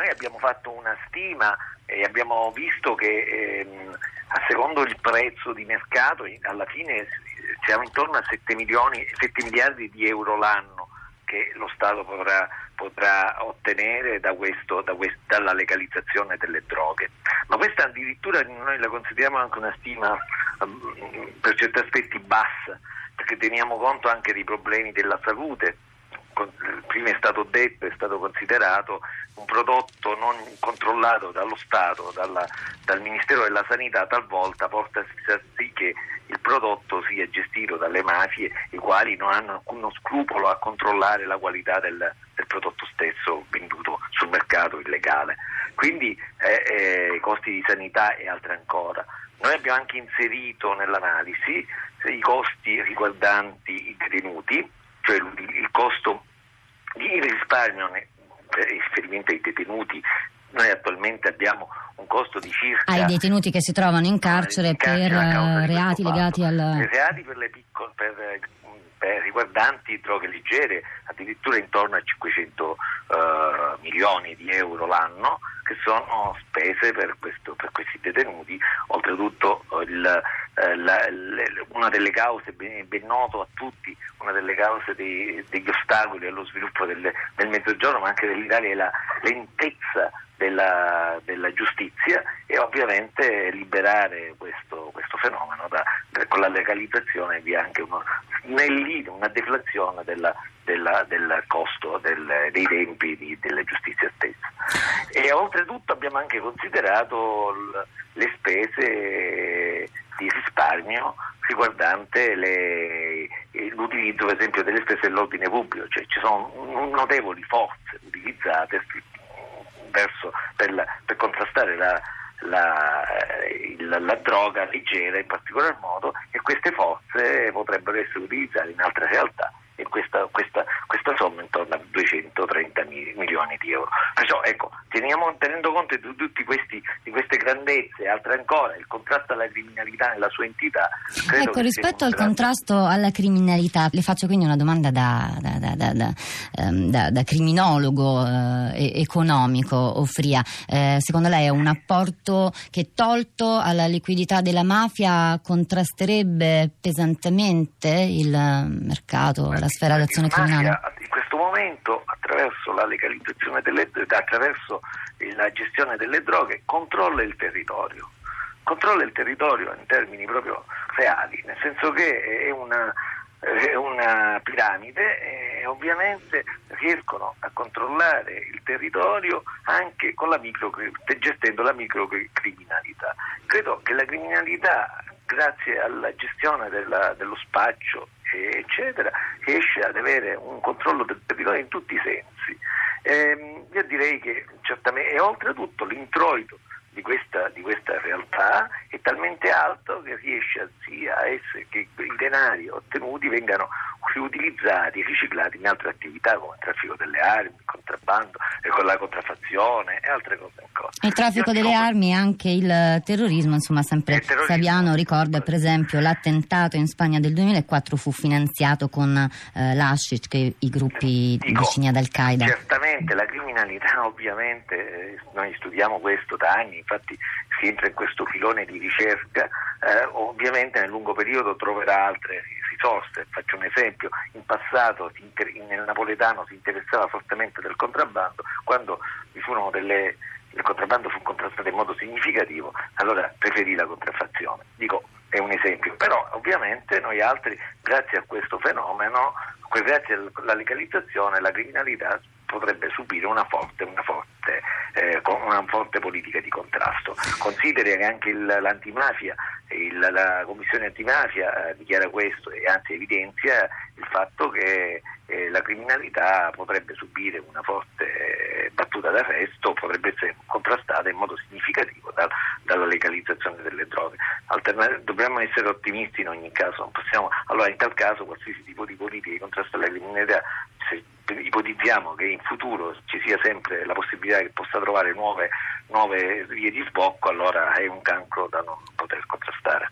Noi abbiamo fatto una stima e abbiamo visto che ehm, a secondo il prezzo di mercato alla fine siamo intorno a 7, milioni, 7 miliardi di euro l'anno che lo Stato potrà, potrà ottenere da questo, da quest, dalla legalizzazione delle droghe. Ma questa addirittura noi la consideriamo anche una stima um, per certi aspetti bassa, perché teniamo conto anche dei problemi della salute prima è stato detto, è stato considerato un prodotto non controllato dallo Stato, dalla, dal Ministero della Sanità, talvolta porta a sì che il prodotto sia gestito dalle mafie, i quali non hanno alcuno scrupolo a controllare la qualità del, del prodotto stesso venduto sul mercato illegale. Quindi eh, eh, costi di sanità e altre ancora. Noi abbiamo anche inserito nell'analisi i costi riguardanti i detenuti, cioè il costo risparmio per riferimento ai detenuti noi attualmente abbiamo un costo di circa ai detenuti che si trovano in carcere, in carcere per reati legati al reati per le piccole per, per riguardanti droghe leggere addirittura intorno a 500 uh, eh, milioni di euro l'anno che sono spese per, questo, per questi detenuti. Oltretutto il, eh, la, una delle cause ben, ben, noto a tutti, una delle cause dei, degli ostacoli allo sviluppo del, del, Mezzogiorno, ma anche dell'Italia, è la lentezza della, della giustizia e ovviamente liberare questo, questo fenomeno da, con la legalizzazione vi è anche uno snellito, una deflazione della, della, del costo del, dei tempi di, della giustizia stessa. E oltretutto abbiamo anche considerato l, le spese risparmio riguardante le, l'utilizzo per esempio delle spese dell'ordine pubblico, cioè ci sono notevoli forze utilizzate verso, per, la, per, contrastare la, la, la, la, droga leggera in particolar modo e queste forze potrebbero essere utilizzate in altre realtà e questa, questa, questa somma intorno a 230 milioni di euro. Perciò ecco, teniamo, tenendo conto di tutte di queste grandezze, altre ancora, il contrasto alla criminalità nella sua entità. Ecco, rispetto al contrasto alla criminalità, le faccio quindi una domanda da, da, da, ehm, da criminologo eh, economico, Offria. Eh, secondo lei è un apporto che tolto alla liquidità della mafia contrasterebbe pesantemente il mercato, la sfera d'azione criminale? In questo momento, attraverso la legalizzazione delle attraverso la gestione delle droghe, controlla il territorio. Controlla il territorio in termini proprio reali, nel senso che è una, è una piramide e ovviamente riescono a controllare il territorio anche la micro, gestendo la microcriminalità. Credo che la criminalità, grazie alla gestione della, dello spaccio eccetera, riesce ad avere un controllo del territorio in tutti i sensi. Eh, io direi che certamente, e oltretutto l'introito di questa, di questa, realtà è talmente alto che riesce sia a essere che i denari ottenuti vengano riutilizzati, riciclati in altre attività come il traffico delle armi, il contrabbando, con la contraffazione e altre cose ancora. Il traffico delle dico... armi e anche il terrorismo, insomma sempre Saviano ricorda per esempio l'attentato in Spagna del 2004 fu finanziato con eh, l'Ashish, che i gruppi dico, vicini ad Al-Qaeda. Certamente la criminalità ovviamente, eh, noi studiamo questo da anni, infatti si entra in questo filone di ricerca, eh, ovviamente nel lungo periodo troverà altre risorse. Faccio un esempio, in passato nel napoletano si interessava fortemente del contrabbando, quando vi furono delle, il contrabbando fu contrastato in modo significativo, allora preferì la contraffazione. Dico, è un esempio, però ovviamente noi altri, grazie a questo fenomeno, grazie alla legalizzazione, la criminalità potrebbe subire una forte, una forte, eh, una forte politica di contrasto. Consideri che anche il, l'antimafia, il, la Commissione antimafia eh, dichiara questo e anzi evidenzia il fatto che eh, la criminalità potrebbe subire una forte eh, battuta d'arresto, potrebbe essere contrastata in modo significativo da, dalla legalizzazione delle droghe. Alterna- dobbiamo essere ottimisti in ogni caso, possiamo, allora in tal caso qualsiasi tipo di politica di contrasto alla criminalità ipotizziamo che in futuro ci sia sempre la possibilità che possa trovare nuove, nuove vie di sbocco, allora è un cancro da non poter contrastare.